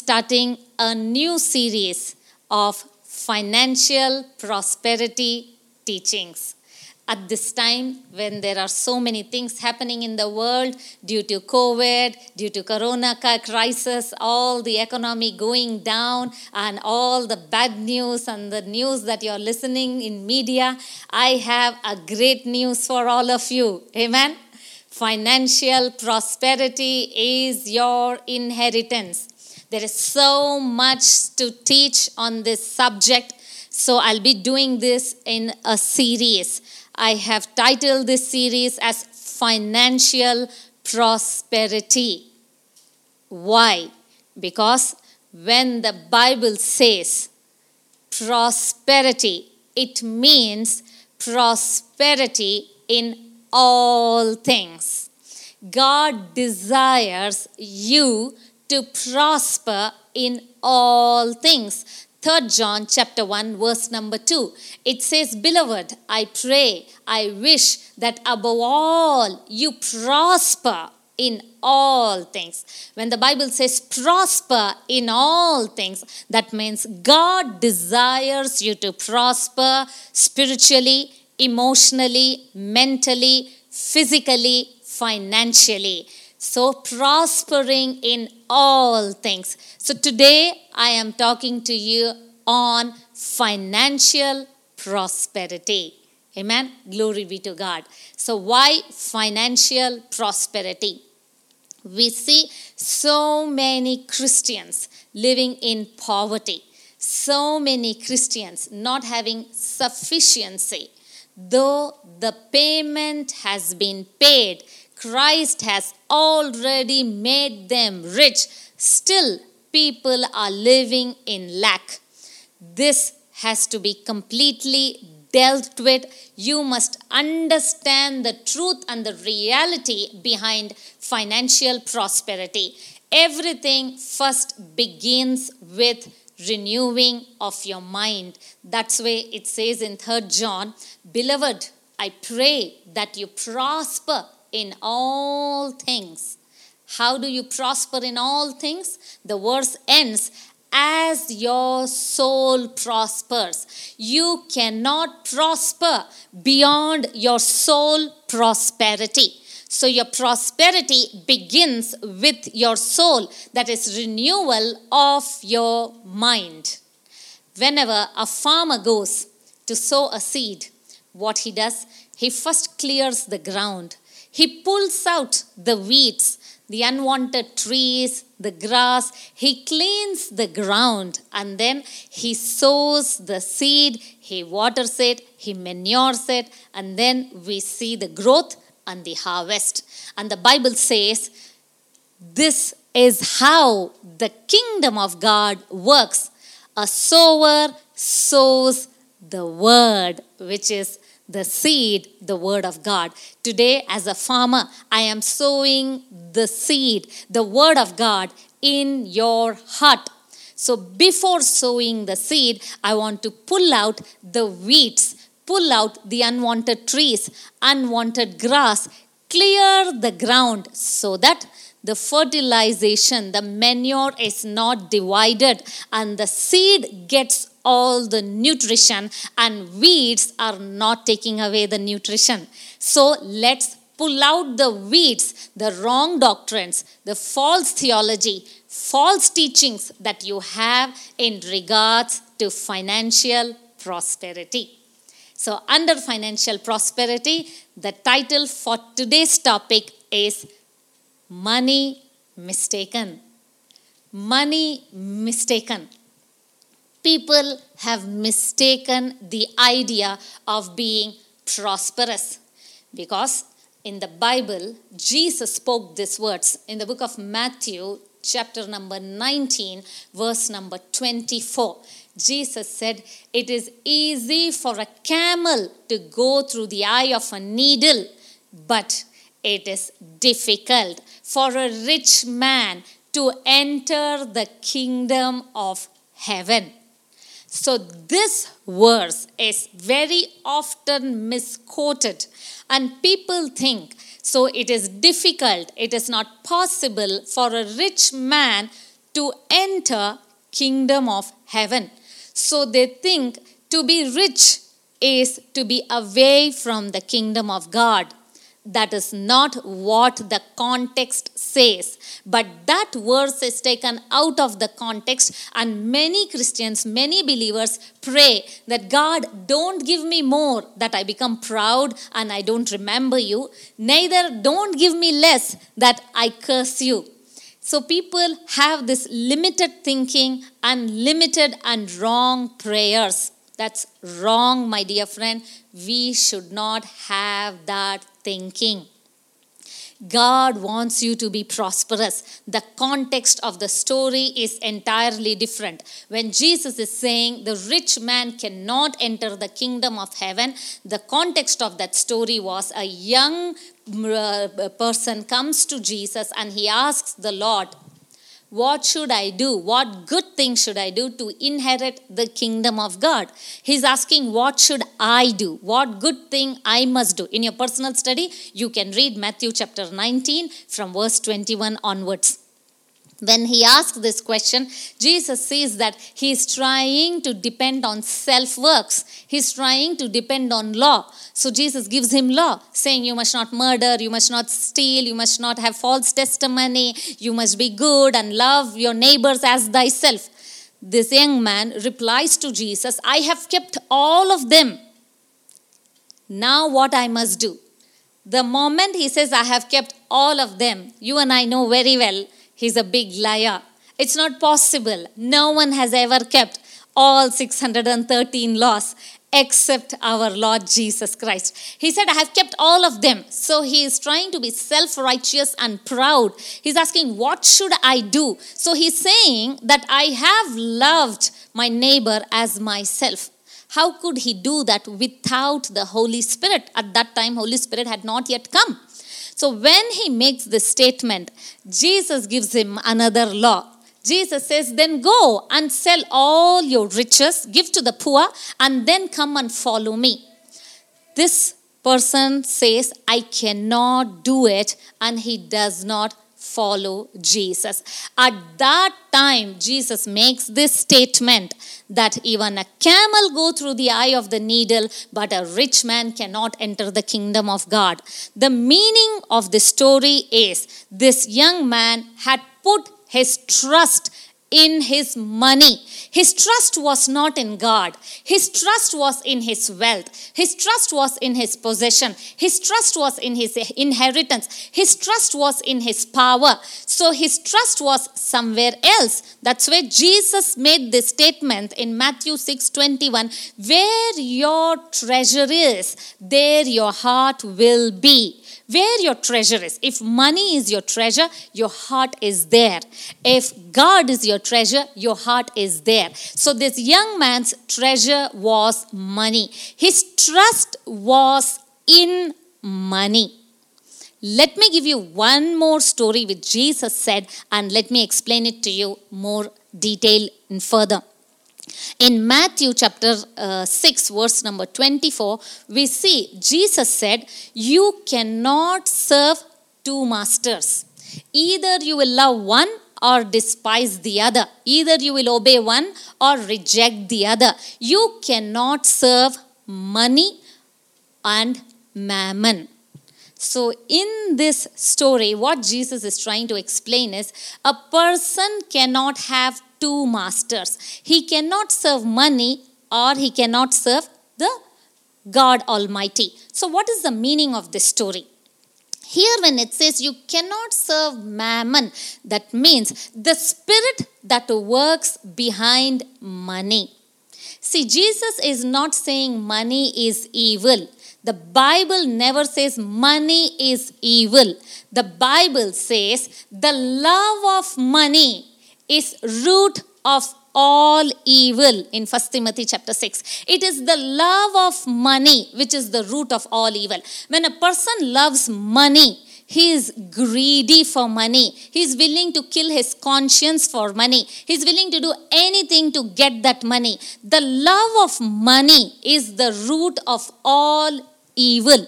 starting a new series of financial prosperity teachings. At this time, when there are so many things happening in the world due to COVID, due to Corona crisis, all the economy going down, and all the bad news and the news that you're listening in media, I have a great news for all of you. Amen. Financial prosperity is your inheritance. There is so much to teach on this subject, so I'll be doing this in a series. I have titled this series as Financial Prosperity. Why? Because when the Bible says prosperity, it means prosperity in all things. God desires you to prosper in all things. 3 John chapter 1 verse number 2 it says beloved I pray I wish that above all you prosper in all things. When the bible says prosper in all things that means God desires you to prosper spiritually emotionally mentally physically financially so prospering in all things. So today I am talking to you on financial prosperity. Amen. Glory be to God. So, why financial prosperity? We see so many Christians living in poverty, so many Christians not having sufficiency. Though the payment has been paid, Christ has already made them rich. Still, people are living in lack. This has to be completely dealt with. You must understand the truth and the reality behind financial prosperity. Everything first begins with renewing of your mind. That's why it says in 3rd John, Beloved, I pray that you prosper in all things. How do you prosper in all things? The verse ends as your soul prospers. You cannot prosper beyond your soul prosperity. So, your prosperity begins with your soul, that is, renewal of your mind. Whenever a farmer goes to sow a seed, what he does, he first clears the ground he pulls out the weeds, the unwanted trees, the grass. He cleans the ground and then he sows the seed, he waters it, he manures it, and then we see the growth and the harvest. And the Bible says, this is how the kingdom of God works. A sower sows the word, which is the seed, the word of God. Today, as a farmer, I am sowing the seed, the word of God, in your heart. So, before sowing the seed, I want to pull out the weeds, pull out the unwanted trees, unwanted grass, clear the ground so that the fertilization, the manure is not divided, and the seed gets all the nutrition, and weeds are not taking away the nutrition. So let's pull out the weeds, the wrong doctrines, the false theology, false teachings that you have in regards to financial prosperity. So, under financial prosperity, the title for today's topic is Money Mistaken. Money Mistaken people have mistaken the idea of being prosperous because in the Bible, Jesus spoke these words in the book of Matthew, chapter number 19, verse number 24. Jesus said, It is easy for a camel to go through the eye of a needle, but it is difficult for a rich man to enter the kingdom of heaven. So, this verse is very often misquoted, and people think so it is difficult, it is not possible for a rich man to enter kingdom of heaven. So they think to be rich is to be away from the kingdom of God. That is not what the context says. But that verse is taken out of the context, and many Christians, many believers pray that God, don't give me more that I become proud and I don't remember you. Neither don't give me less that I curse you. So people have this limited thinking, and limited and wrong prayers. That's wrong, my dear friend. We should not have that thinking. God wants you to be prosperous. The context of the story is entirely different. When Jesus is saying the rich man cannot enter the kingdom of heaven, the context of that story was a young uh, person comes to Jesus and he asks the Lord, what should I do? What good thing should I do to inherit the kingdom of God? He's asking, What should I do? What good thing I must do? In your personal study, you can read Matthew chapter 19 from verse 21 onwards. When he asks this question, Jesus says that he is trying to depend on self works. He's trying to depend on law. So Jesus gives him law, saying, You must not murder, you must not steal, you must not have false testimony, you must be good and love your neighbors as thyself. This young man replies to Jesus, I have kept all of them. Now, what I must do? The moment he says, I have kept all of them, you and I know very well He's a big liar. It's not possible. No one has ever kept all 613 laws except our Lord Jesus Christ. He said, I have kept all of them. So he is trying to be self righteous and proud. He's asking, What should I do? So he's saying that I have loved my neighbor as myself. How could he do that without the Holy Spirit? At that time, Holy Spirit had not yet come. So when he makes this statement, Jesus gives him another law. Jesus says, Then go and sell all your riches, give to the poor, and then come and follow me. This person says, I cannot do it, and he does not follow Jesus. At that time, Jesus makes this statement that even a camel go through the eye of the needle, but a rich man cannot enter the kingdom of God. The meaning of the story is this young man had put his trust in his money. His trust was not in God. His trust was in his wealth. His trust was in his possession. His trust was in his inheritance. His trust was in his power. So his trust was somewhere else. That's why Jesus made this statement in Matthew 6 21 Where your treasure is, there your heart will be where your treasure is. If money is your treasure, your heart is there. If God is your treasure, your heart is there. So this young man's treasure was money. His trust was in money. Let me give you one more story which Jesus said, and let me explain it to you more detail and further. In Matthew chapter uh, 6, verse number 24, we see Jesus said, You cannot serve two masters. Either you will love one or despise the other. Either you will obey one or reject the other. You cannot serve money and mammon. So, in this story, what Jesus is trying to explain is a person cannot have two masters. He cannot serve money or he cannot serve the God Almighty. So, what is the meaning of this story? Here, when it says you cannot serve mammon, that means the spirit that works behind money. See, Jesus is not saying money is evil. The Bible never says money is evil. The Bible says the love of money is root of all evil in 1 Timothy chapter 6. It is the love of money which is the root of all evil. When a person loves money, he is greedy for money. He's willing to kill his conscience for money. He's willing to do anything to get that money. The love of money is the root of all evil.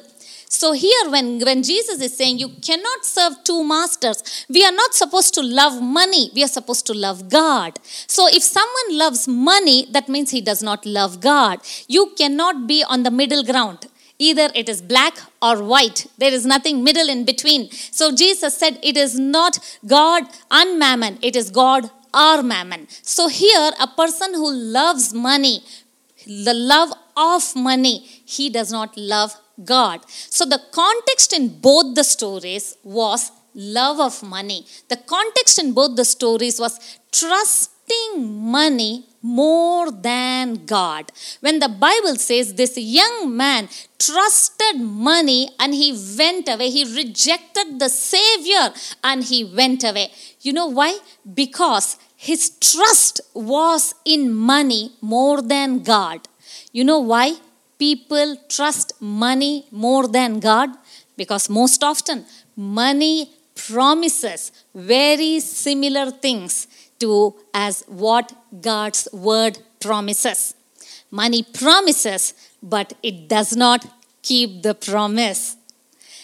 So here when, when Jesus is saying you cannot serve two masters, we are not supposed to love money, we are supposed to love God. So if someone loves money, that means he does not love God. You cannot be on the middle ground. Either it is black or white. There is nothing middle in between. So Jesus said it is not God and mammon, it is God or mammon. So here a person who loves money, the love of money, he does not love God. So the context in both the stories was love of money. The context in both the stories was trusting money more than God. When the Bible says this young man trusted money and he went away, he rejected the Savior and he went away. You know why? Because his trust was in money more than God. You know why? People trust money more than God? Because most often, money promises very similar things to as what God's word promises. Money promises, but it does not keep the promise.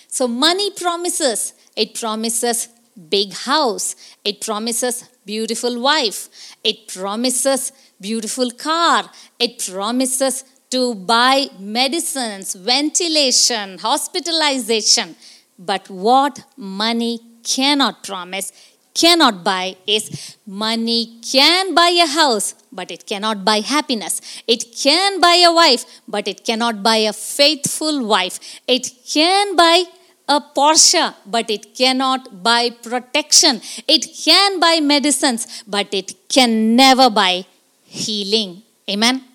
So money promises. It promises big house. It promises beautiful wife. It promises beautiful car. It promises to buy medicines, ventilation, hospitalization. But what money cannot promise, cannot buy is money can buy a house, but it cannot buy happiness. It can buy a wife, but it cannot buy a faithful wife. It can buy a Porsche, but it cannot buy protection. It can buy medicines, but it can never buy healing. Amen.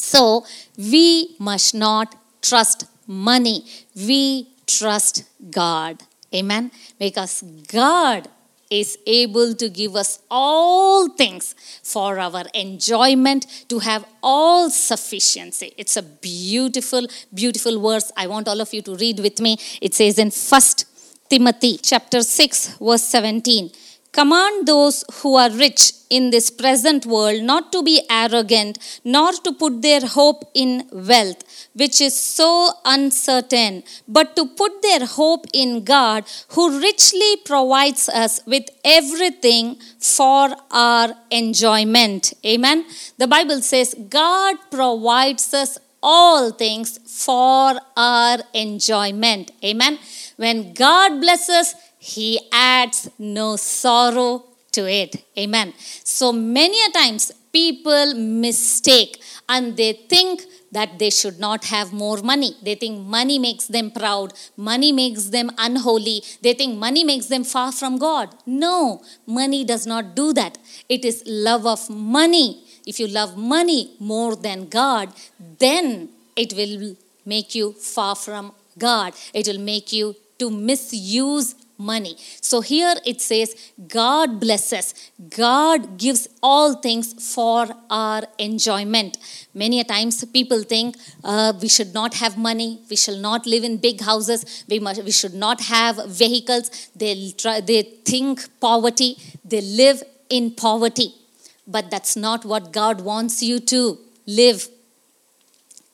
So we must not trust money. We trust God. Amen. Because God is able to give us all things for our enjoyment, to have all sufficiency. It's a beautiful, beautiful verse. I want all of you to read with me. It says in First Timothy chapter 6, verse 17. Command those who are rich in this present world not to be arrogant, nor to put their hope in wealth, which is so uncertain, but to put their hope in God, who richly provides us with everything for our enjoyment. Amen. The Bible says God provides us all things for our enjoyment. Amen. When God blesses, he adds no sorrow to it. Amen. So many a times people mistake and they think that they should not have more money. They think money makes them proud, money makes them unholy, they think money makes them far from God. No, money does not do that. It is love of money. If you love money more than God, then it will make you far from God. It will make you to misuse money. So here it says, God blesses, God gives all things for our enjoyment. Many a times people think uh, we should not have money, we shall not live in big houses, we, must, we should not have vehicles. They, try, they think poverty, they live in poverty. But that's not what God wants you to live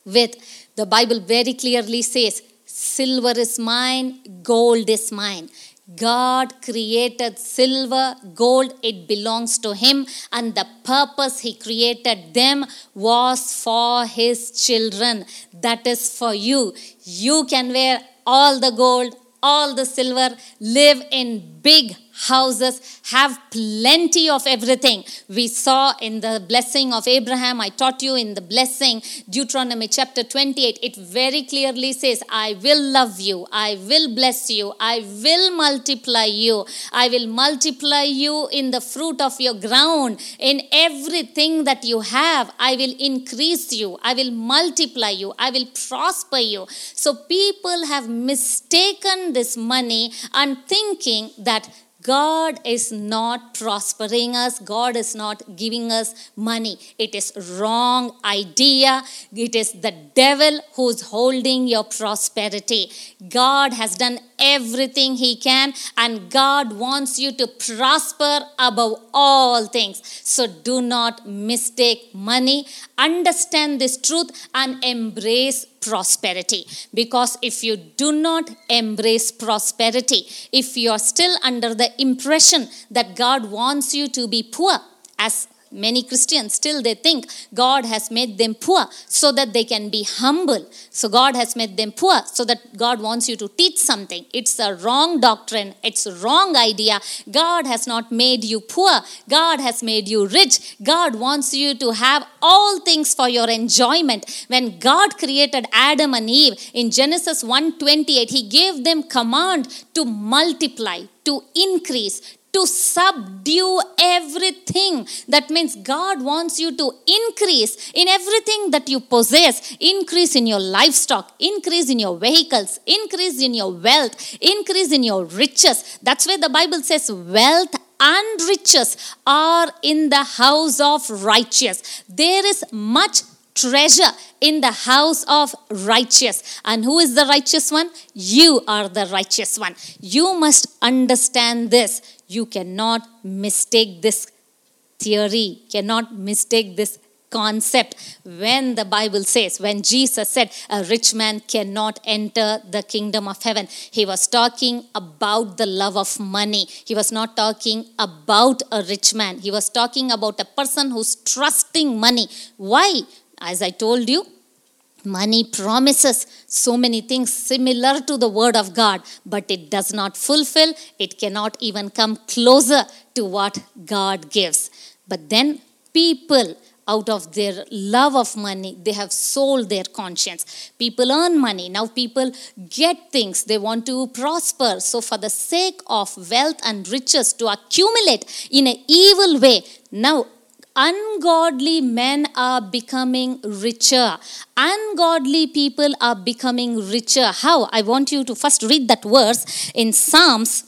with. The Bible very clearly says, Silver is mine, gold is mine. God created silver, gold, it belongs to Him, and the purpose He created them was for His children. That is for you. You can wear all the gold, all the silver, live in big houses, have plenty of everything. We saw in the blessing of Abraham, I taught you in the blessing, Deuteronomy chapter 28, it very clearly says, I will love you, I will bless you, I will multiply you, I will multiply you in the fruit of your ground, in everything that you have, I will increase you, I will multiply you, I will prosper you. So people have mistaken this money and thinking that God is not prospering us. God is not giving us money. It is wrong idea. It is the devil who's holding your prosperity. God has done everything he can, and God wants you to prosper above all things. So do not mistake money. Understand this truth and embrace prosperity. Because if you do not embrace prosperity, if you are still under the impression that God wants you to be poor, as many christians still they think god has made them poor so that they can be humble. So god has made them poor so that god wants you to teach something. It's a wrong doctrine. It's a wrong idea. God has not made you poor. God has made you rich. God wants you to have all things for your enjoyment. When god created adam and eve in genesis 1:28 he gave them command to multiply to increase to subdue everything. That means God wants you to increase in everything that you possess, increase in your livestock, increase in your vehicles, increase in your wealth, increase in your riches. That's where the Bible says wealth and riches are in the house of righteous. There is much treasure in the house of righteous. And who is the righteous one? You are the righteous one. You must understand this. You cannot mistake this theory, cannot mistake this concept when the Bible says, when Jesus said, a rich man cannot enter the kingdom of heaven, he was talking about the love of money. He was not talking about a rich man. He was talking about a person who's trusting money. Why? As I told you, money promises so many things similar to the word of God, but it does not fulfill, it cannot even come closer to what God gives. But then people out of their love of money, they have sold their conscience. People earn money. Now people get things. They want to prosper. So, for the sake of wealth and riches to accumulate in an evil way, now ungodly men are becoming richer. Ungodly people are becoming richer. How? I want you to first read that verse in Psalms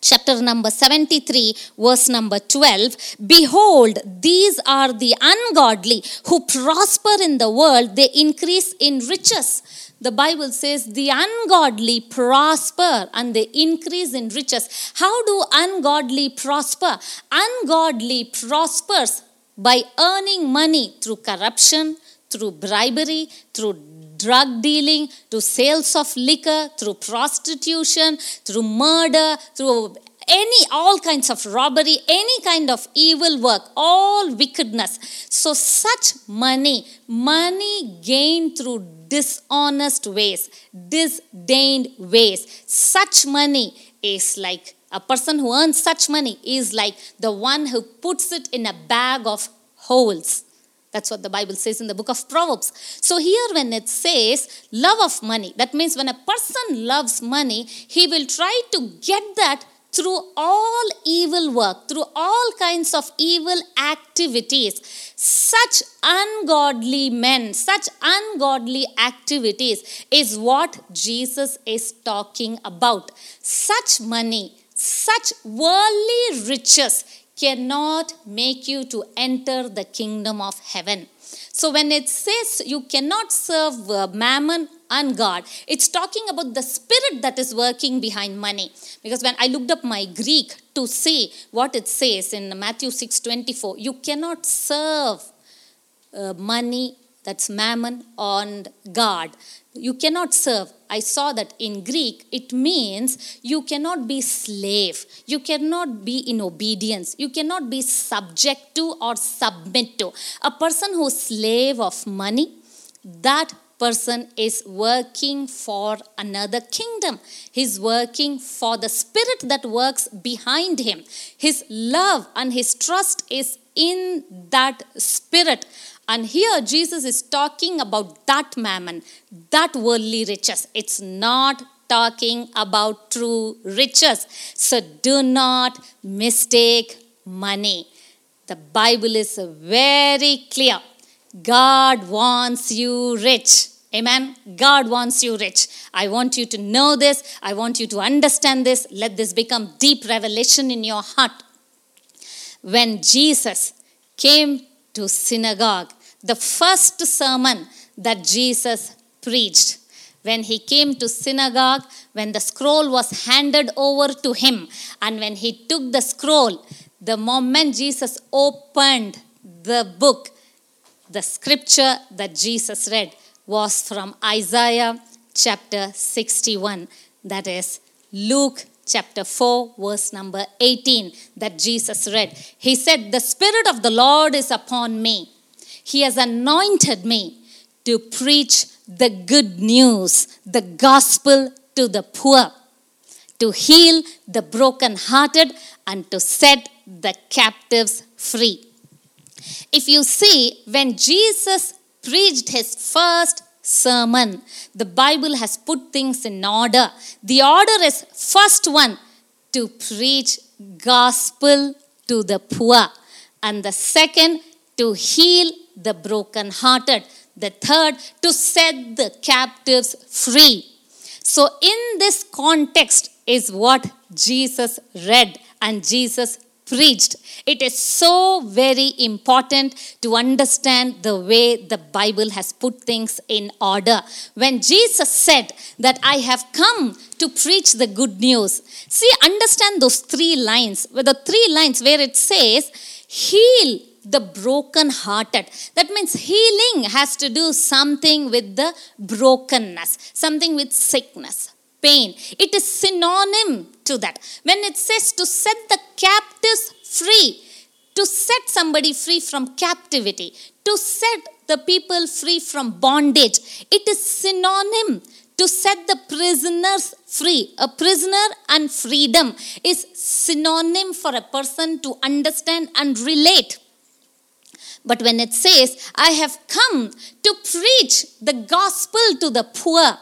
chapter number 73, verse number 12 Behold, these are the ungodly who prosper in the world, they increase in riches the Bible says the ungodly prosper and they increase in riches. How do ungodly prosper? Ungodly prospers by earning money through corruption, through bribery, through drug dealing, through sales of liquor, through prostitution, through murder, through any all kinds of robbery any kind of evil work all wickedness so such money money gained through dishonest ways, disdained ways. Such money is like a person who earns such money is like the one who puts it in a bag of holes. That's what the Bible says in the book of Proverbs. So, here, when it says love of money, that means when a person loves money, he will try to get that through all evil work, through all kinds of evil activities. Such ungodly men, such ungodly activities is what Jesus is talking about. Such money, such worldly riches cannot make you to enter the kingdom of heaven. So when it says you cannot serve uh, mammon and God, it's talking about the spirit that is working behind money. Because when I looked up my Greek to see what it says in Matthew 6:24, you cannot serve uh, money that's mammon, on God. You cannot serve. I saw that in Greek, it means you cannot be slave. You cannot be in obedience. You cannot be subject to or submit to. A person who's slave of money, that person is working for another kingdom. He's working for the spirit that works behind him. His love and his trust is in that spirit and here Jesus is talking about that mammon, that worldly riches. It's not talking about true riches. So do not mistake money. The Bible is very clear. God wants you rich. Amen. God wants you rich. I want you to know this. I want you to understand this. Let this become deep revelation in your heart. When Jesus came to synagogue, the first sermon that Jesus preached, when he came to synagogue, when the scroll was handed over to him, and when he took the scroll, the moment Jesus opened the book, the scripture that Jesus read was from Isaiah chapter 61. That is Luke chapter 4, verse number 18, that Jesus read. He said, The Spirit of the Lord is upon me. He has anointed me to preach the good news, the gospel to the poor, to heal the brokenhearted, and to set the captives free. If you see, when Jesus preached his first sermon, the Bible has put things in order. The order is first one to preach gospel to the poor, and the second to heal the brokenhearted, the third to set the captives free. So, in this context, is what Jesus read and Jesus preached. It is so very important to understand the way the Bible has put things in order. When Jesus said that I have come to preach the good news, see, understand those three lines, the three lines where it says, heal the broken-hearted. That means healing has to do something with the brokenness, something with sickness, pain. It is synonym to that. When it says to set the captives free, to set somebody free from captivity, to set the people free from bondage, it is synonym to set the prisoners free. A prisoner and freedom is synonym for a person to understand and relate. But when it says, I have come to preach the gospel to the poor,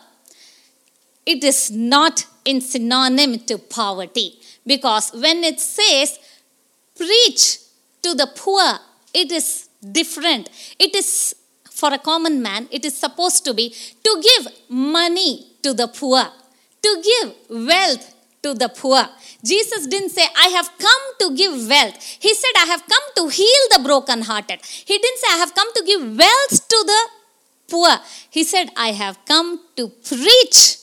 it is not in synonym to poverty. Because when it says, preach to the poor, it is different. It is for a common man, it is supposed to be to give money to the poor, to give wealth to the poor. Jesus didn't say, I have come to give wealth. He said, I have come to heal the brokenhearted. He didn't say, I have come to give wealth to the poor. He said, I have come to preach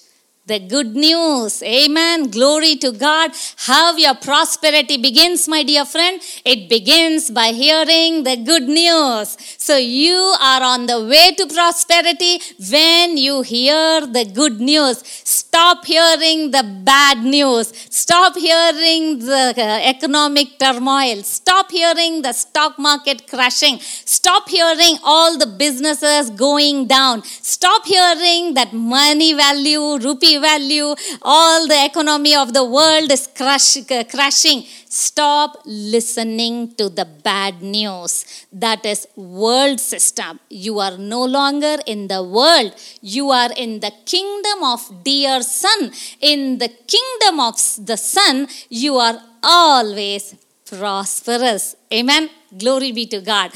the good news. Amen. Glory to God. How your prosperity begins, my dear friend. It begins by hearing the good news. So you are on the way to prosperity when you hear the good news. Stop hearing the bad news. Stop hearing the uh, economic turmoil. Stop hearing the stock market crashing. Stop hearing all the businesses going down. Stop hearing that money value, rupee value, all the economy of the world is crash, uh, crashing. Stop listening to the bad news. That is world system. You are no longer in the world. You are in the kingdom of dear son. In the kingdom of the son, you are always prosperous. Amen. Glory be to God.